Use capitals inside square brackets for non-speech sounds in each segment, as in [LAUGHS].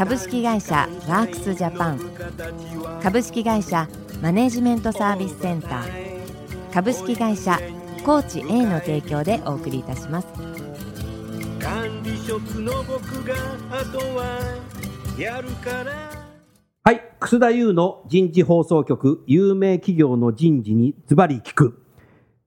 株式会社ワークスジャパン。株式会社マネジメントサービスセンター。株式会社コーチ A の提供でお送りいたします。管理職の僕があとはやるから。はい。楠田優の人事放送局有名企業の人事にズバリ聞く。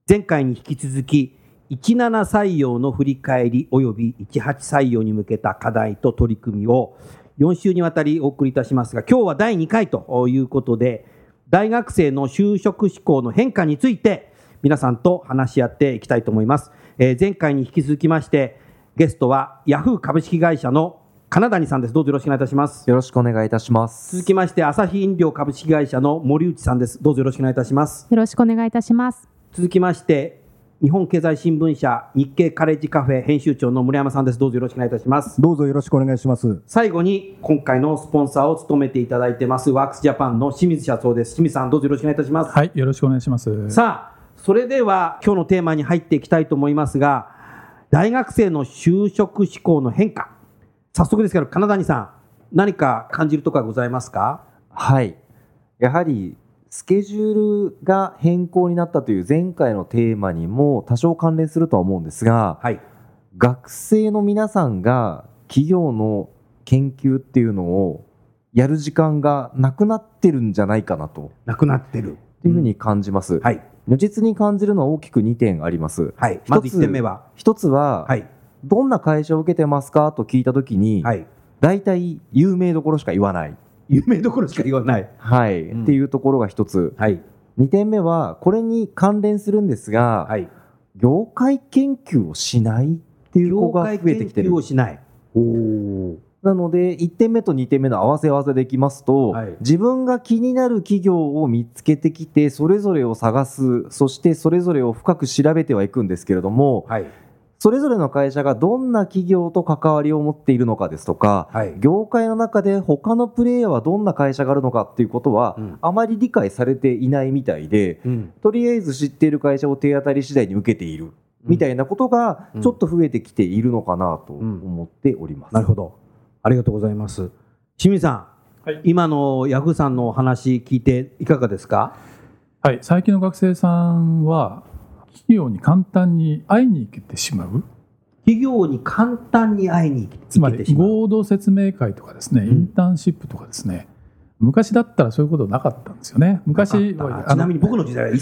前回に引き続き17採用の振り返り及び18採用に向けた課題と取り組みを4週にわたりお送りいたしますが今日は第2回ということで大学生の就職志向の変化について皆さんと話し合っていきたいと思います、えー、前回に引き続きましてゲストはヤフー株式会社の金谷さんです。どうぞよろしくお願いいたします。よろしくお願いいたします。続きまして朝日飲料株式会社の森内さんです。どうぞよろしくお願いいたします。よろしくお願いいたします。続きまして日本経済新聞社日経カレッジカフェ編集長の村山さんです。どうぞよろしくお願いいたします。どうぞよろしくお願いします。最後に今回のスポンサーを務めていただいてますワークスジャパンの清水社長です。清水さんどうぞよろしくお願いいたします。はい、よろしくお願いします。さあ、それでは今日のテーマに入っていきたいと思いますが、大学生の就職志向の変化。早速ですけど、金谷さん、何か感じるところはございますか？はい。やはりスケジュールが変更になったという前回のテーマにも多少関連するとは思うんですが、はい、学生の皆さんが企業の研究っていうのをやる時間がなくなってるんじゃないかなと。なくなってる。というふうに感じます。うん、はい。如実に感じるのは大きく2点あります。はい。まず1点目は。1つは、はい、どんな会社を受けてますかと聞いたときに、はい、大体有名どころしか言わない。有名どころしか言わない。はい、うん、っていうところが一つ。はい。2点目は、これに関連するんですが、はい、業界研究をしないっていう子が増えてきてる。業界研究をしない。おなので、1点目と2点目の合わせ合わせでいきますと、はい、自分が気になる企業を見つけてきて、それぞれを探す、そしてそれぞれを深く調べてはいくんですけれども、はい、それぞれの会社がどんな企業と関わりを持っているのかですとか、はい、業界の中で他のプレイヤーはどんな会社があるのかっていうことは、うん、あまり理解されていないみたいで、うん、とりあえず知っている会社を手当たり次第に受けている。みたいなことがちょっと増えてきているのかなと思っております。なるほど。ありがとうございます。清水さん、はい、今のヤフーさんのお話聞いていかがですか？はい、最近の学生さんは企業に簡単に会いに行けてしまう。企業に簡単に会いに行けつまり合同説明会とかですね、インターンシップとかですね。昔だったらそういうことなかったんですよね。昔ちなみに僕の時代はいい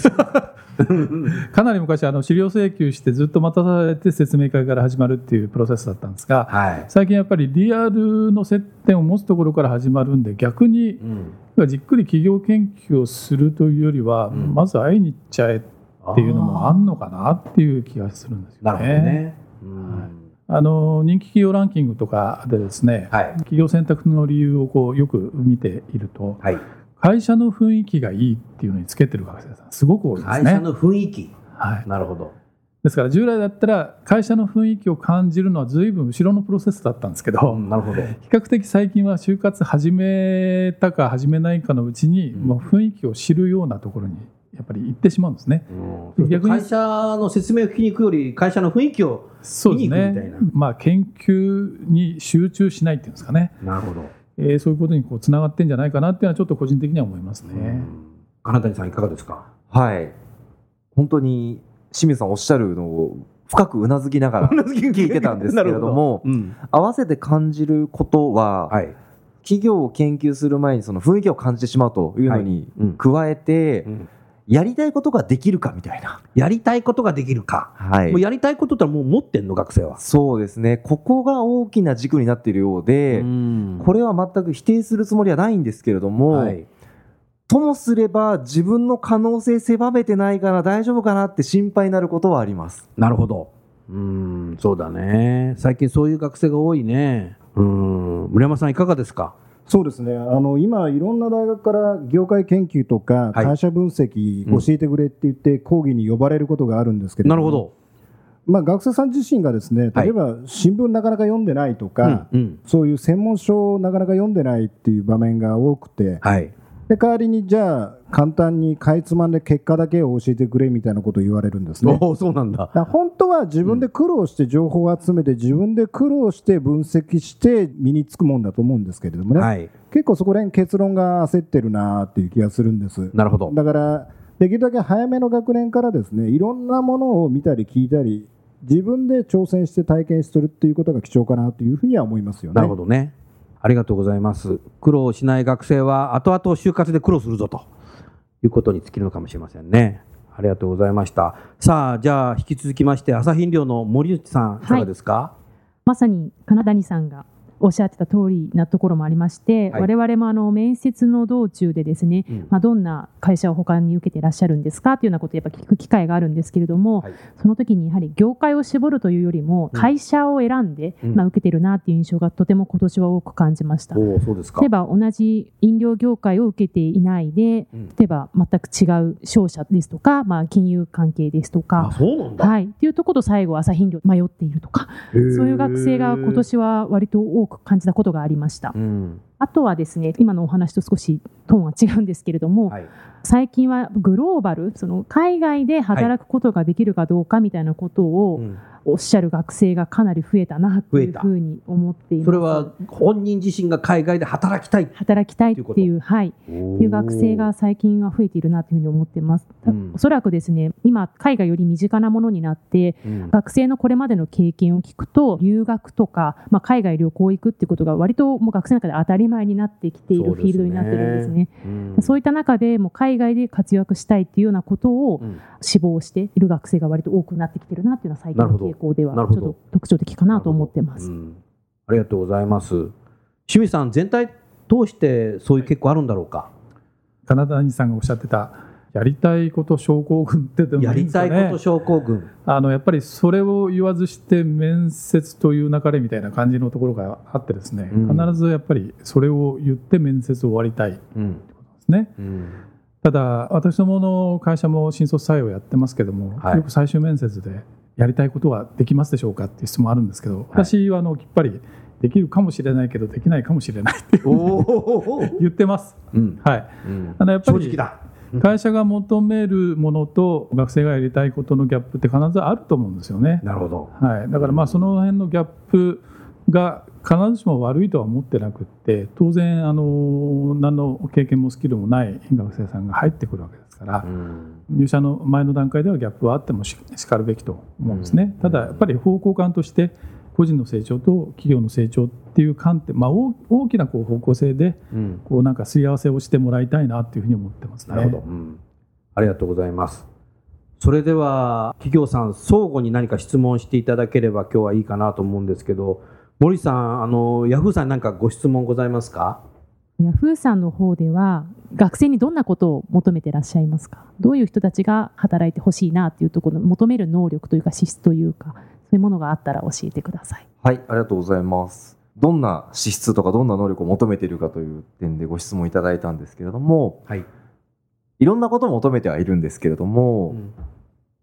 かなり昔あの資料請求してずっと待たされて説明会から始まるっていうプロセスだったんですが、はい、最近やっぱりリアルの接点を持つところから始まるんで逆に、うん、じっくり企業研究をするというよりは、うん、まず会いに行っちゃえっていうのもあんのかなっていう気がするんですよね。なるほどね、あの人気企業ランキングとかでですね、はい、企業選択の理由をこうよく見ていると、はい、会社の雰囲気がいいっていうのにつけてる学生さんすごく多いですね。会社の雰囲気、はい、なるほど。ですから従来だったら会社の雰囲気を感じるのはずいぶん後ろのプロセスだったんですけど、うん、なるほど。比較的最近は就活始めたか始めないかのうちに、もう雰囲気を知るようなところにやっぱり行ってしまうんですね。うん、逆に会社の説明を聞きに行くより会社の雰囲気を見に行くみたいな。ね、まあ研究に集中しないっていうんですかね。なるほど。えー、そういうことにこうつながってんじゃないかなっていうのはちょっと個人的には思いますね。金谷さんいかがですか？はい。本当に清水さんおっしゃるのを深くうなずきながら聞いてたんですけれども、[LAUGHS] どうん、合わせて感じることは、はい、企業を研究する前にその雰囲気を感じてしまうというのに加えて、はいうんやりたいことができるかみたいな。やりたいことができるか。はい。もうやりたいことってもう持ってんの、学生は。そうですね。ここが大きな軸になっているようで、うこれは全く否定するつもりはないんですけれども、はい、ともすれば自分の可能性狭めてないから大丈夫かなって心配になることはあります。なるほど。うん、そうだね。最近そういう学生が多いね。うん。村山さんいかがですか？そうですね。あの今、いろんな大学から業界研究とか会社分析教えてくれって言って講義に呼ばれることがあるんですけど、なるほど。まあ、学生さん自身がですね例えば新聞なかなか読んでないとか、はいうんうん、そういう専門書をなかなか読んでないっていう場面が多くて、はい、で代わりにじゃあ簡単にかいつまんで結果だけを教えてくれみたいなことを言われるんですね。[LAUGHS] そうなんだ本当は自分で苦労して情報を集めて、うん、自分で苦労して分析して身につくもんだと思うんですけれどもね、はい、結構そこら辺結論が焦ってるなっていう気がするんです。なるほどだからできるだけ早めの学年からですねいろんなものを見たり聞いたり自分で挑戦して体験するっていうことが貴重かなというふうには思いますよね。なるほどね。ありがとうございます。苦労しない学生は後々就活で苦労するぞということに尽きるのかもしれませんね。ありがとうございました。さあ、じゃあ引き続きまして朝日飲料の森内さんいかがですか？はい、まさに金谷さんがおっしゃってた通りなところもありまして、はい、我々もあの面接の道中でですね、うん、まあ、どんな会社を他に受けていらっしゃるんですかというようなことをやっぱ聞く機会があるんですけれども、はい、その時にやはり業界を絞るというよりも会社を選んで、うん、まあ、受けてるなという印象がとても今年は多く感じました。そうですか。例えば同じ飲料業界を受けていないで、うん、例えば全く違う商社ですとか、まあ、金融関係ですとかはい、っていうところと最後朝日飲料迷っているとかそういう学生が今年は割と多く感じたことがありりました。うんあとはですね今のお話と少しトーンは違うんですけれども、はい、最近はグローバルその海外で働くことができるかどうかみたいなことを、はいうん。おっしゃる学生がかなり増えたなというふうに思っています。それは本人自身が海外で働きたい。働きたいっていうはい。っていう学生が最近は増えているなというふうに思ってます、うん、おそらくですね今海外より身近なものになって、うん、学生のこれまでの経験を聞くと留学とか、まあ、海外旅行行くっていうことが割ともう学生の中で当たり前になってきているフィールドになってるんですね。そう、ねうん、そういった中でもう海外で活躍したいっていうようなことを志望している学生が割と多くなってきてるなっていうのは最近の傾向ではちょっと特徴的かなと思ってます。うん、ありがとうございます。清水さん全体通してそういう結構あるんだろうか？金谷さんがおっしゃってたやりたいこと症候群ってでもいいんですか、ね、やりたいこと症候群。あのやっぱりそれを言わずして面接という流れみたいな感じのところがあってですね、うん、必ずやっぱりそれを言って面接を終わりたいってことですね。うん。うんただ私どもの会社も新卒採用やってますけども、はい、よく最終面接でやりたいことはできますでしょうかっていう質問あるんですけど、私はあのきっぱりできるかもしれないけどできないかもしれないって [LAUGHS] 言ってます。うん、はい。うん、あのやっぱり会社が求めるものと学生がやりたいことのギャップって必ずあると思うんですよね。なるほど。はい。だからまあその辺のギャップが必ずしも悪いとは思ってなくって当然あの何の経験もスキルもない学生さんが入ってくるわけですから、うん、入社の前の段階ではギャップはあってもしかるべきと思うんですね。ただやっぱり方向感として個人の成長と企業の成長っていう観点、まあ、大きなこう方向性で、こうなんかすり合わせをしてもらいたいなというふうに思ってますね。なるほど、うん、ありがとうございます。それでは企業さん相互に何か質問していただければ今日はいいかなと思うんですけど森さんあのヤフーさん何かご質問ございますか？ヤフーさんの方では学生にどんなことを求めてらっしゃいますか？どういう人たちが働いてほしいなというところ求める能力というか資質というかそういうものがあったら教えてください。はい、ありがとうございます。どんな資質とかどんな能力を求めているかという点でご質問いただいたんですけれども、はい、いろんなことを求めてはいるんですけれども、うん、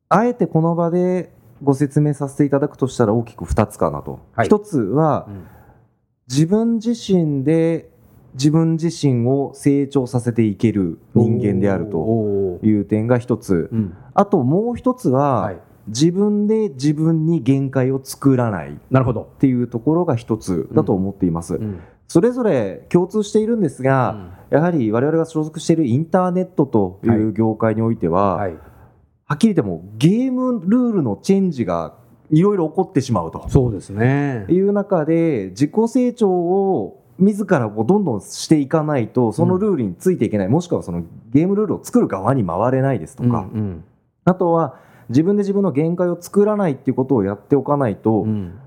あえてこの場でご説明させていただくとしたら大きく2つかなと。はい、1つは、うん、自分自身で自分自身を成長させていける人間であるという点が1つ、うん、あともう1つは、はい。自分で自分に限界を作らないなるほど。っていうところが一つだと思っています。うん、それぞれ共通しているんですが、うん、やはり我々が所属しているインターネットという業界においては、はいはっきり言ってもゲームルールのチェンジがいろいろ起こってしまうと。そうですね。いう中で自己成長を自らこうどんどんしていかないとそのルールについていけない、うん、もしくはそのゲームルールを作る側に回れないですとか、うんうん、あとは自分で自分の限界を作らないっていうことをやっておかないと、うん、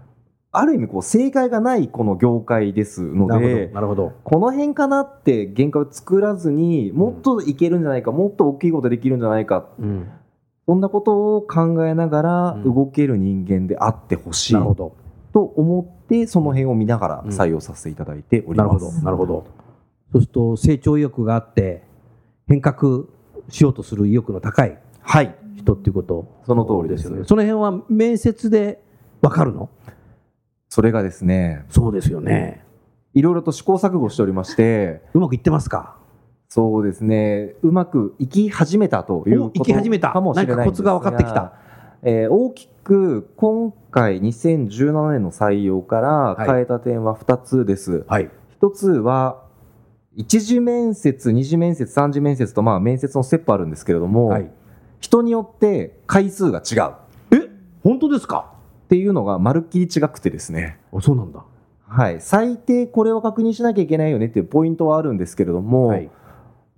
ある意味こう正解がないこの業界ですのでなるほど。この辺かなって限界を作らずにもっといけるんじゃないか、もっと大きいことできるんじゃないか、うん、そんなことを考えながら動ける人間であってほしい、と思ってその辺を見ながら採用させていただいております。なるほどなるほど。そうすると成長意欲があって変革しようとする意欲の高い人っていうこと、その通りですよね。その辺は面接で分かるの？それがですねそうですよね。いろいろと試行錯誤しておりましてうまくいってますか？そうですね。うまくいき始めたということかもしれないんコツが分かってきた、えー、大きく今回2017年の採用から変えた点は2つです、はい、1つは一次面接、二次面接、三次面接と、まあ、面接のステップあるんですけれども、はい、人によって回数が違う。え本当ですか？っていうのがまるっきり違くてですね。あそうなんだ。はい。最低これを確認しなきゃいけないよねっていうポイントはあるんですけれども、はい、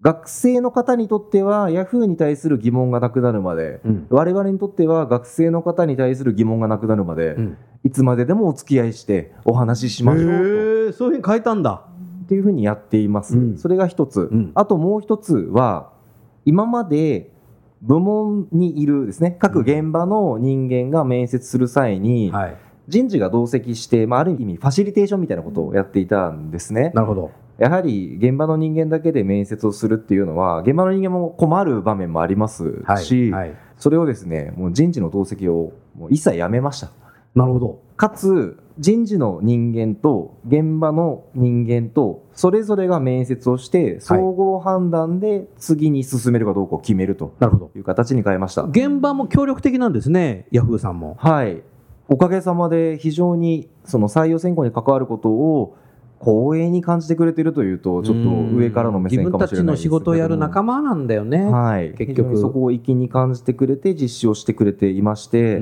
学生の方にとっては、ヤフーに対する疑問がなくなるまで、うん、我々にとっては学生の方に対する疑問がなくなるまで、うん、いつまででもお付き合いしてお話ししましょうと。そういうふうに変えたんだ。っていうふうにやっています。うん、それが一つ、うん、あともう一つは、今まで部門にいるですね、各現場の人間が面接する際に、はい、人事が同席して、まあ、ある意味ファシリテーションみたいなことをやっていたんですね。なるほど。やはり現場の人間だけで面接をするっていうのは、現場の人間も困る場面もありますし、はいはい、それをですね、もう人事の同席をもう一切やめました。なるほど。かつ、人事の人間と現場の人間とそれぞれが面接をして総合判断で次に進めるかどうかを決めるという形に変えました現場も協力的なんですねヤフーさんもはいおかげさまで非常にその採用選考に関わることを光栄に感じてくれてるというとちょっと上からの目線かもしれないです自分たちの仕事をやる仲間なんだよね。はい。結局。そこを粋に感じてくれて実施をしてくれていまして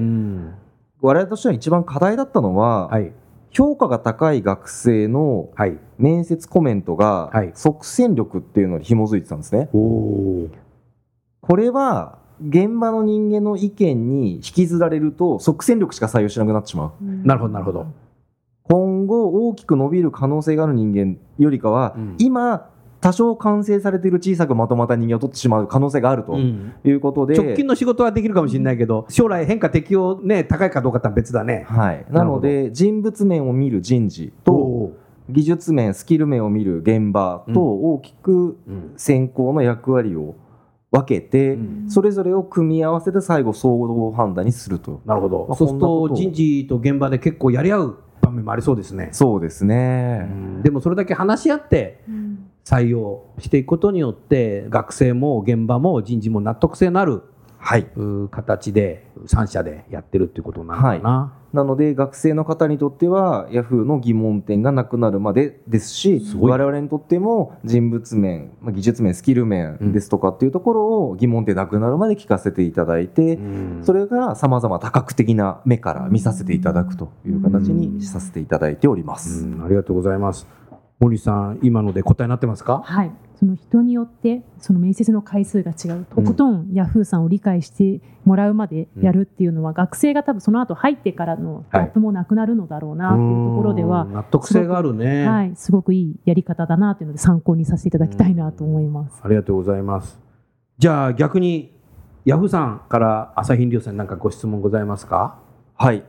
我々としては一番課題だったのは、はい、評価が高い学生の面接コメントが即戦力っていうのに紐づいてたんですね。これは現場の人間の意見に引きずられると即戦力しか採用しなくなってしまう。なるほどなるほど。今後大きく伸びる可能性がある人間よりかは、うん、今多少完成されている小さくまとまった人間を取ってしまう可能性があるということで、うん、直近の仕事はできるかもしれないけど、将来変化適応ね高いかどうかって別だね。はい。なので人物面を見る人事と技術面スキル面を見る現場と大きく選考の役割を分けて、それぞれを組み合わせて最後総合判断にすると。なるほど。そうすると人事と現場で結構やり合う場面もありそうですね。そうですね。でもそれだけ話し合って、採用していくことによって学生も現場も人事も納得性のある、はい、形で3社でやってるっていうことなのかな。はいなので学生の方にとってはヤフーの疑問点がなくなるまでですし我々にとっても人物面技術面スキル面ですとかっていうところを疑問点なくなるまで聞かせていただいて、それがさまざま多角的な目から見させていただくという形にさせていただいております。ありがとうございます。森さん今ので答えになってますか？はい。その人によってその面接の回数が違うとことんヤフーさんを理解してもらうまでやるっていうのは、うん、学生が多分その後入ってからのギャップもなくなるのだろうなっていうところでは、はい、納得性があるね。はい、すごくいいやり方だなというので参考にさせていただきたいなと思います、ありがとうございます。じゃあ逆にヤフーさんから朝日飲料水なんかご質問ございますか？はい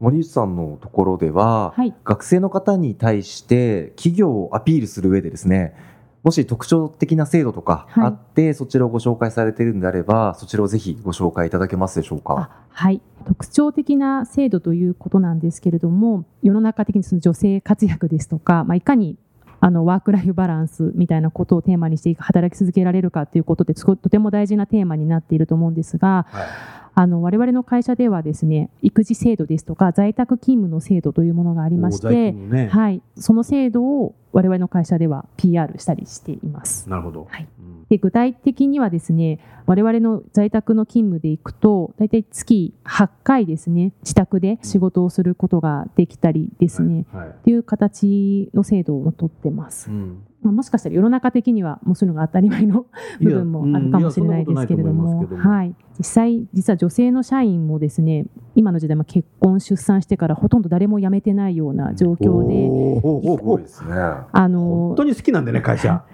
森内さんのところでは、はい、学生の方に対して企業をアピールする上でですねもし特徴的な制度とかあって、はい、そちらをご紹介されているんであればそちらをぜひご紹介いただけますでしょうか？はい。特徴的な制度ということなんですけれども世の中的にその女性活躍ですとか、まあ、いかにあのワークライフバランスみたいなことをテーマにして働き続けられるかということでとても大事なテーマになっていると思うんですが、はいあの我々の会社ではですね育児制度ですとか在宅勤務の制度というものがありまして、ね、はい、その制度を我々の会社では PR したりしています。なるほど、はい、で具体的にはですね我々の在宅の勤務でいくと大体月8回ですね自宅で仕事をすることができたりですね、はいはい、っていう形の制度をとってます。うんまあ、もしかしたら世の中的にはもうそういうのが当たり前の部分もあるかもしれないですけれども、はい、実際実は女性の社員もですね今の時代も結婚出産してからほとんど誰も辞めてないような状況で、すごいですね。あの本当に好きなんでね会社。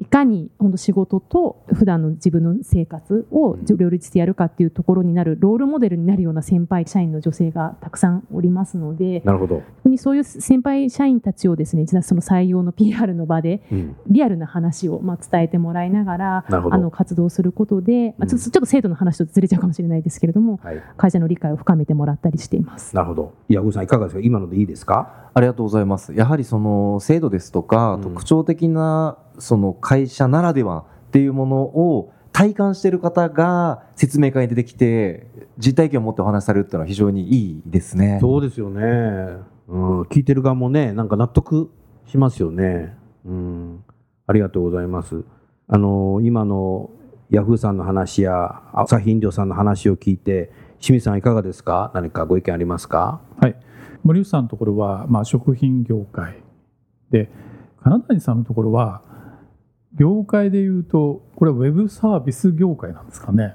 いかに本当仕事と普段の自分の生活を両立してやるかっていうところになるロールモデルになるような先輩社員の女性がたくさんおりますのでなるほどそういう先輩社員たちをですね実はその採用の PR の場でリアルな話をまあ伝えてもらいながら、うん、あの活動することで、まあ、ちょっとちょっと制度の話とずれちゃうかもしれないですけれども、はい、会社の理解を深めてもらったりしています。なるほど。いや、さんいかがですか？今のでいいですか？ありがとうございます。やはりその制度ですとか、うん、特徴的なその会社ならではっていうものを体感している方が説明会に出てきて実体験を持ってお話しされるっていうのは非常にいいですね。そうですよね。うん、聞いてる側もね、なんか納得しますよね。うん、ありがとうございます。あの今のヤフーさんの話や朝日飲料さんの話を聞いて清水さんいかがですか？何かご意見ありますか？はい森内さんのところは、まあ、食品業界で金谷さんのところは業界でいうとこれはウェブサービス業界なんですかね。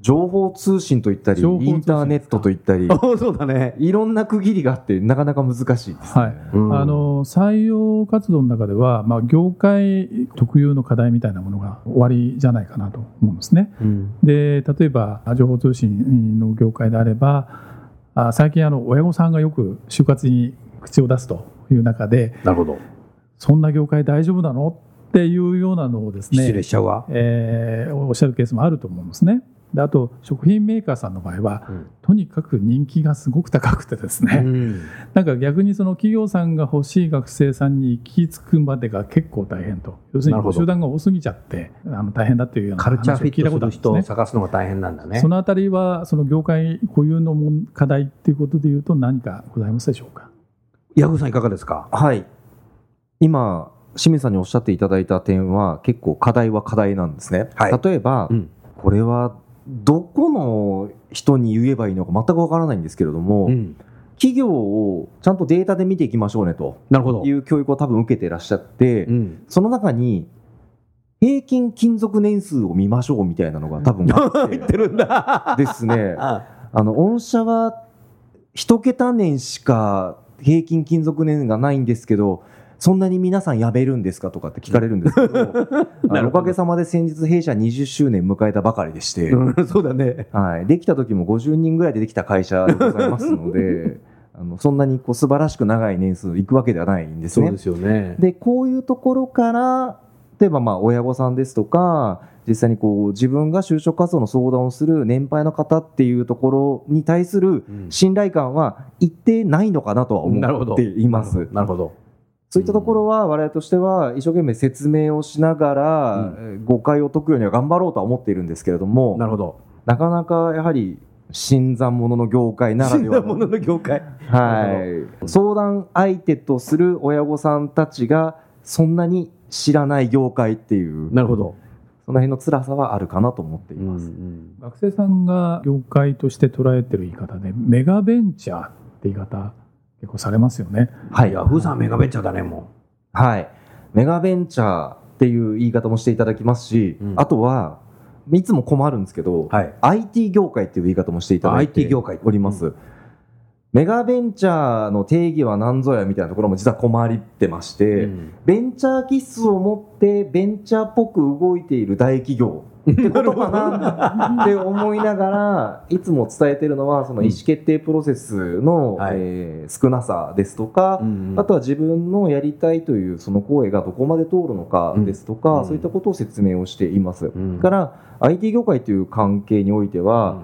情報通信といったりインターネットといったり。[LAUGHS] そうだね。いろんな区切りがあってなかなか難しいです、ね、はい、うん、あの採用活動の中では、まあ、業界特有の課題みたいなものが終わりじゃないかなと思うんですね、うん、で例えば情報通信の業界であればあ最近あの親御さんがよく就活に口を出すという中でなるほど。そんな業界大丈夫なの？っていうようなのをですねえー、おっしゃるケースもあると思うんですね。であと食品メーカーさんの場合は、うん、とにかく人気がすごく高くてですね、うん、なんか逆にその企業さんが欲しい学生さんに行き着くまでが結構大変と。要するに集団が多すぎちゃってあの大変だというような話を聞いたことあるんですね。探すのが大変なんだね。そのあたりはその業界固有の課題っていうことでいうと何かございますでしょうか？矢口さんいかがですか？はい。今清水さんにおっしゃっていただいた点は結構課題は課題なんですね、はい、例えば、うん、これはどこの人に言えばいいのか全くわからないんですけれども、うん、企業をちゃんとデータで見ていきましょうねという教育を多分受けていらっしゃって、うん、その中に平均勤続年数を見ましょうみたいなのが多分あって。[LAUGHS] てるんだ。ですね。[LAUGHS] あの御社は一桁年しか平均勤続年がないんですけどそんなに皆さん辞めるんですかとかって聞かれるんですけどおかげさまで先日弊社20周年迎えたばかりでして、うん、そうだね、[LAUGHS] はい、できた時も50人ぐらいでできた会社でございますので [LAUGHS] あのそんなにこう素晴らしく長い年数いくわけではないんですね。そうですよね。でこういうところから例えばまあ親御さんですとか実際にこう自分が就職活動の相談をする年配の方っていうところに対する信頼感は一定ないのかなとは思っています。なるほどそういったところは我々としては一生懸命説明をしながら誤解を解くようには頑張ろうとは思っているんですけれども、なるほど。なかなかやはり新参者の業界ならではの業界。[LAUGHS] はい。相談相手とする親御さんたちがそんなに知らない業界っていうなるほど。その辺の辛さはあるかなと思っています、うんうん、学生さんが業界として捉えてる言い方でメガベンチャーって言い方結構されますよね。はい。ヤフーさんメガベンチャーだね、もう。はい。メガベンチャーっていう言い方もしていただきますし、うん、あとは、いつも困るんですけど、はい、IT 業界っていう言い方もしていただいております。うん、メガベンチャーの定義は何ぞやみたいなところも実は困ってまして、うん、ベンチャー気質を持ってベンチャーっぽく動いている大企業ってことかなって思いながらいつも伝えてるのはその意思決定プロセスの、うん、えー、少なさですとか、うんあとは自分のやりたいというその声がどこまで通るのかですとか、うん、そういったことを説明をしています。うん、から IT 業界という関係においては、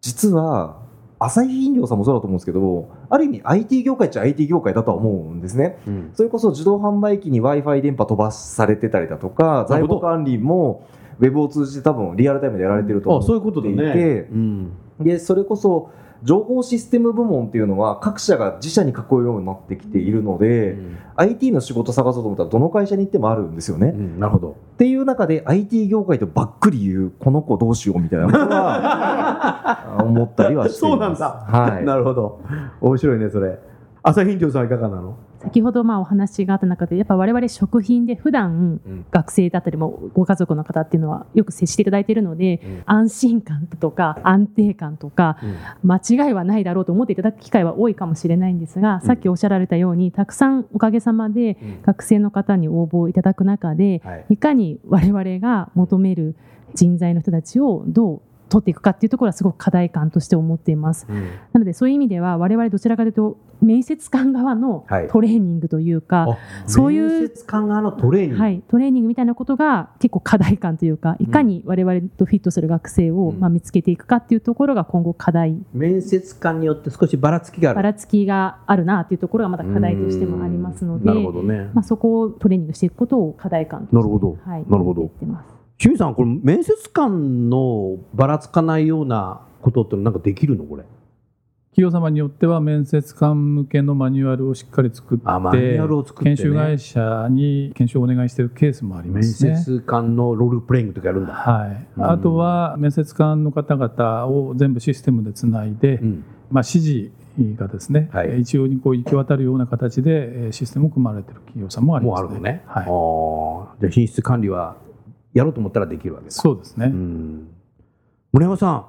実は朝日飲料さんもそうだと思うんですけどある意味 IT 業界っちゃ IT 業界だとは思うんですね、うん、それこそ自動販売機に w i f i 電波飛ばされてたりだとか在庫管理もウェブを通じて多分リアルタイムでやられてると思っていて、ね。うん、でそれこそ情報システム部門っていうのは各社が自社に囲うようになってきているので、うん、IT の仕事探そうと思ったらどの会社に行ってもあるんですよね。うん、なるほど。っていう中で IT 業界とばっくり言うこの子どうしようみたいなことは [LAUGHS] 思ったりはしています。そうなんだ、はい、なるほど。面白いねそれ。朝日飲料さんいかがなの？先ほどまあお話があった中でやっぱ我々食品で普段学生だったりもご家族の方っていうのはよく接していただいているので、うん、安心感とか安定感とか、間違いはないだろうと思っていただく機会は多いかもしれないんですが、さっきおっしゃられたようにたくさんおかげさまで学生の方に応募いただく中で、いかに我々が求める人材の人たちをどう取っていくかっていうところはすごく課題感として思っています。うん、なのでそういう意味では我々どちらかというと面接官側のトレーニングというか、はい、そういう面接官側のトレーニング、はい、トレーニングみたいなことが結構課題感というかいかに我々とフィットする学生を、まあ、見つけていくかっていうところが今後課題、面接官によって少しばらつきがある？ばらつきがあるなっていうところがまだ課題としてもありますのでなるほど、ね。まあ、そこをトレーニングしていくことを課題感としてなるほど、はい、なるほど。清水さん、これ面接官のばらつかないようなことってなんかできるのこれ？企業様によっては面接官向けのマニュアルをしっかり作って、研修会社に研修をお願いしているケースもありますね。面接官のロールプレイングとかやるんだ。はい。うん、あとは面接官の方々を全部システムでつないで、うん、まあ指示がですね、はい、一応にこう行き渡るような形でシステムを組まれている企業さんもあります、ね、もうあるのね。はい。じゃあ品質管理はやろうと思ったらできるわけですそうですね。森山さん、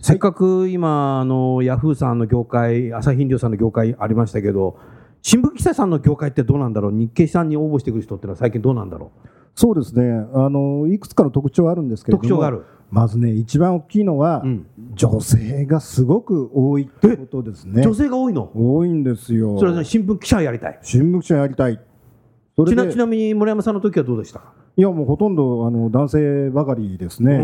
せっかく今あのヤフーさんの業界朝日飲料さんの業界ありましたけど新聞記者さんの業界ってどうなんだろう？日経さんに応募してくる人ってのは最近どうなんだろう？そうですね。あのいくつかの特徴あるんですけれども特徴がある。まずね一番大きいのは、うん、女性がすごく多いってことですね。女性が多いの？多いんですよ。それは新聞記者やりたい。新聞記者やりたい。ちなちなみに森山さんの時はどうでしたいやもうほとんどあの男性ばかりですね。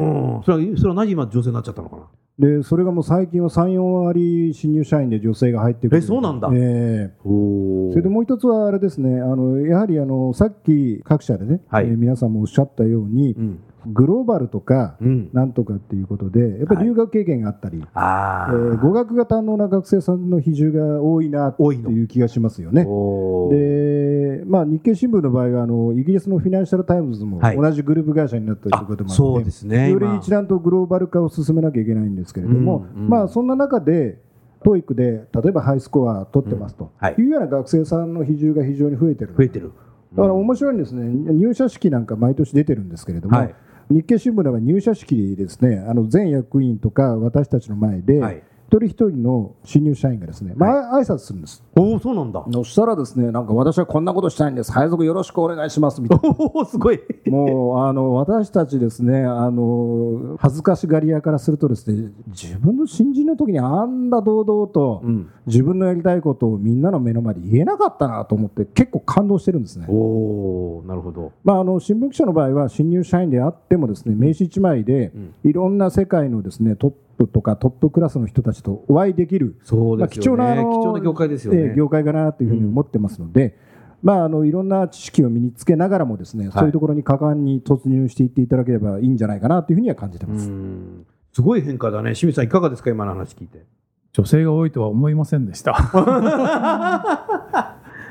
それはそれは何今女性になっちゃったのかな？でそれがもう最近は3、4割新入社員で女性が入ってくる。えそうなんだ。えー、それでもう一つはあれですね。あのやはりあのさっき各社でね、はい、えー、皆さんもおっしゃったように。うんグローバルとか、なんとかっていうことで、やっぱり留学経験があったり、はい、えー、語学が堪能な学生さんの比重が多いなという気がしますよね。で、まあ、日経新聞の場合はあの、イギリスのフィナンシャル・タイムズも同じグループ会社になったということもあって、そうですね、より一段とグローバル化を進めなきゃいけないんですけれども、うんうん、まあ、そんな中で、TOEIC で例えばハイスコア取ってますというような学生さんの比重が非常に増えてる。増えてる。だから面白いんですね、入社式なんか毎年出てるんですけれども、はい、日経新聞では入社式ですねあの全役員とか私たちの前で、はい一人一人の新入社員がですね、まあ、挨拶するんです。おお、そうなんだ。そしたらですね、なんか私はこんなことしたいんです。配属よろしくお願いしますみたいな。おお、すごい。もう、あの、私たちですね、あの、恥ずかしがり屋からするとですね、自分の新人の時にあんな堂々と、自分のやりたいことをみんなの目の前で言えなかったなと思って、結構感動してるんですね。おお、なるほど。まあ、あの、新聞記者の場合は、新入社員であってもですね、名刺1枚で、いろんな世界のですね、トッププとかトップクラスの人たちとお会いできる、そうですね、まあ、貴重な貴重な業界ですよね、業界かなというふうに思ってますので、うん、まあ、あのいろんな知識を身につけながらもですね、はい、そういうところに果敢に突入していっていただければいいんじゃないかなというふうには感じてます。すごい変化だね、清水さん、いかがですか、今の話聞いて。女性が多いとは思いませんでした。[LAUGHS]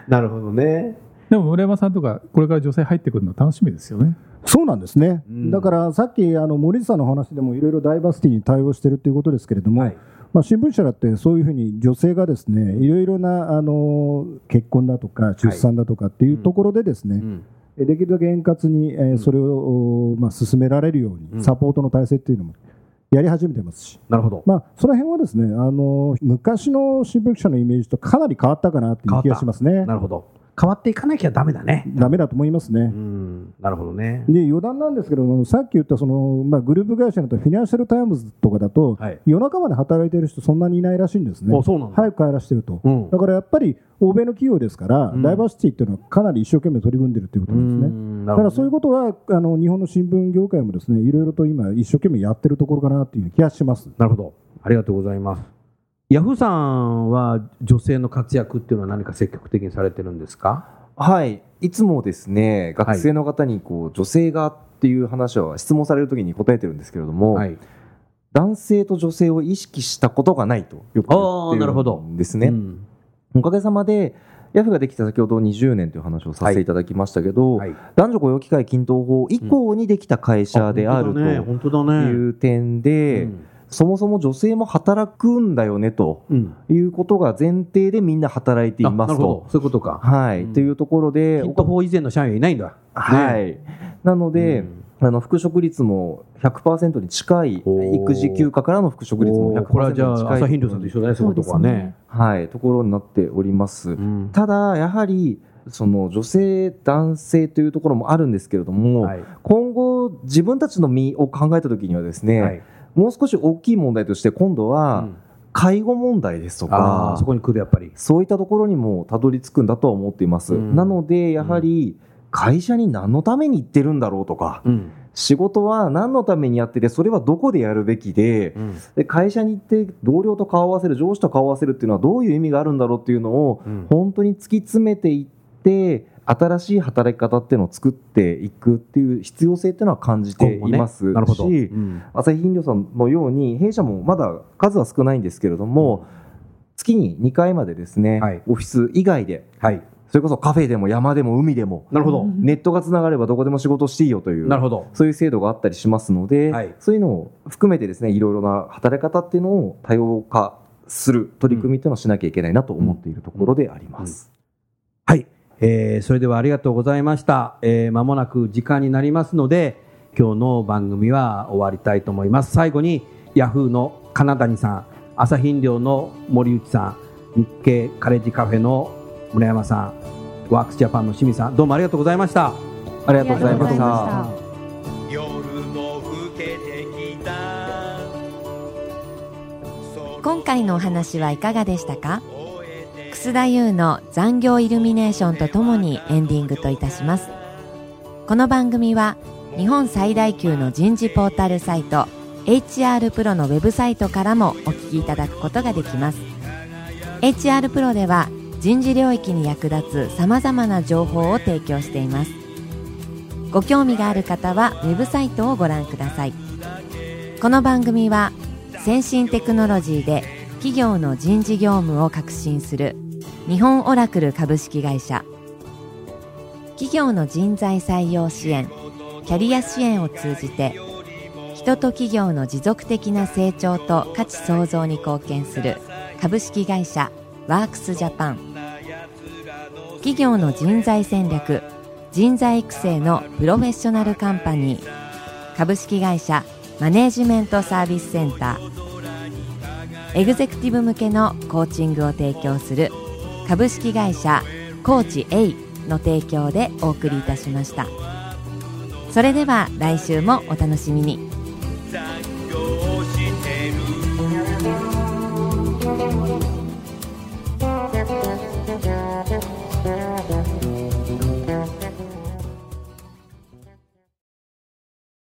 なるほどね。でも村山さんとかこれから女性入ってくるの楽しみですよね。そうなんですね、うん、だからさっきあの森さんの話でもいろいろダイバーシティに対応しているということですけれども、はい、まあ、新聞社だってそういうふうに女性がですねいろいろなあの結婚だとか出産だとかっていうところでですね、はいうん。できるだけ円滑に、えー、それを、まあ、進められるようにサポートの体制っていうのもやり始めてますし、なるほど、まあ、その辺はですねあの昔の新聞社のイメージとかなり変わったかなという気がしますね。なるほど変わっていかなきゃだめだね。だめだと思いますね。なるほどね。で余談なんですけどさっき言ったその、まあ、グループ会社だとフィナンシャル・タイムズとかだと、はい、夜中まで働いている人そんなにいないらしいんですね。早く帰らせてると、うん、だからやっぱり欧米の企業ですから、うん、ダイバーシティっていうのはかなり一生懸命取り組んでるということなんですね。だからそういうことはあの日本の新聞業界もですねいろいろと今一生懸命やってるところかなという気がします。なるほど。ありがとうございます。ヤフーさんは女性の活躍っていうのは何か積極的にされてるんですか？はい。いつもですね学生の方にこう、女性がっていう話は質問されるときに答えてるんですけれども、はい、男性と女性を意識したことがないとよく言ってるんですね。うん、おかげさまでヤフができた先ほど20年という話をさせていただきましたけど、はい。はい、男女雇用機会均等法以降にできた会社であるという点で、そもそも女性も働くんだよねということが前提でみんな働いていますと。そういうことか。はい。というところで。ヒント4以前の社員はいないんだ。はい。なので、あの復職率も100%に近い育児休暇からの復職率も100%に近いこれはじゃあ朝さんと一緒だねそういうとこはねはいところになっております、うん、ただやはりその女性男性というところもあるんですけれども、はい、今後自分たちの身を考えた時にはですね、はい、もう少し大きい問題として今度は、介護問題ですとか、そこに来るやっぱり。そういったところにもたどり着くんだとは思っています、うん、なのでやはり、うん会社に何のために行ってるんだろうとか、うん、仕事は何のためにやっててそれはどこでやるべきでうん、で会社に行って同僚と顔を合わせる上司と顔を合わせるっていうのはどういう意味があるんだろうっていうのを、本当に突き詰めていって新しい働き方っていうのを作っていくっていう必要性っていうのは感じていますし、ね。うん、朝日飲料さんのように弊社もまだ数は少ないんですけれども、月に2回までですね、はい、オフィス以外で、はい、それこそカフェでも山でも海でもなるほど。ネットがつながればどこでも仕事していいよというなるほど。そういう制度があったりしますので、はい、そういうのを含めてですねいろいろな働き方っていうのを多様化する取り組みというのをしなきゃいけないなと思っているところであります。はい、えー、それではありがとうございました。えー、間もなく時間になりますので今日の番組は終わりたいと思います。最後にヤフーの金谷さん、朝日飲料の森内さん、日経カレッジカフェの村山さんワークスジャパンの清水さんどうもありがとうございましたありがとうございました今回のお話はいかがでしたか？楠田優の残業イルミネーションとともにエンディングといたします。この番組は日本最大級の人事ポータルサイト HR プロのウェブサイトからもお聞きいただくことができます。HR プロでは人事領域に役立つさまざまな情報を提供しています。ご興味がある方はウェブサイトをご覧ください。この番組は先進テクノロジーで企業の人事業務を革新する日本オラクル株式会社。企業の人材採用支援キャリア支援を通じて人と企業の持続的な成長と価値創造に貢献する株式会社ワークスジャパン。企業の人材戦略人材育成のプロフェッショナルカンパニー。株式会社マネージメントサービスセンター。エグゼクティブ向けのコーチングを提供する株式会社コーチ A の提供でお送りいたしました。それでは来週もお楽しみに。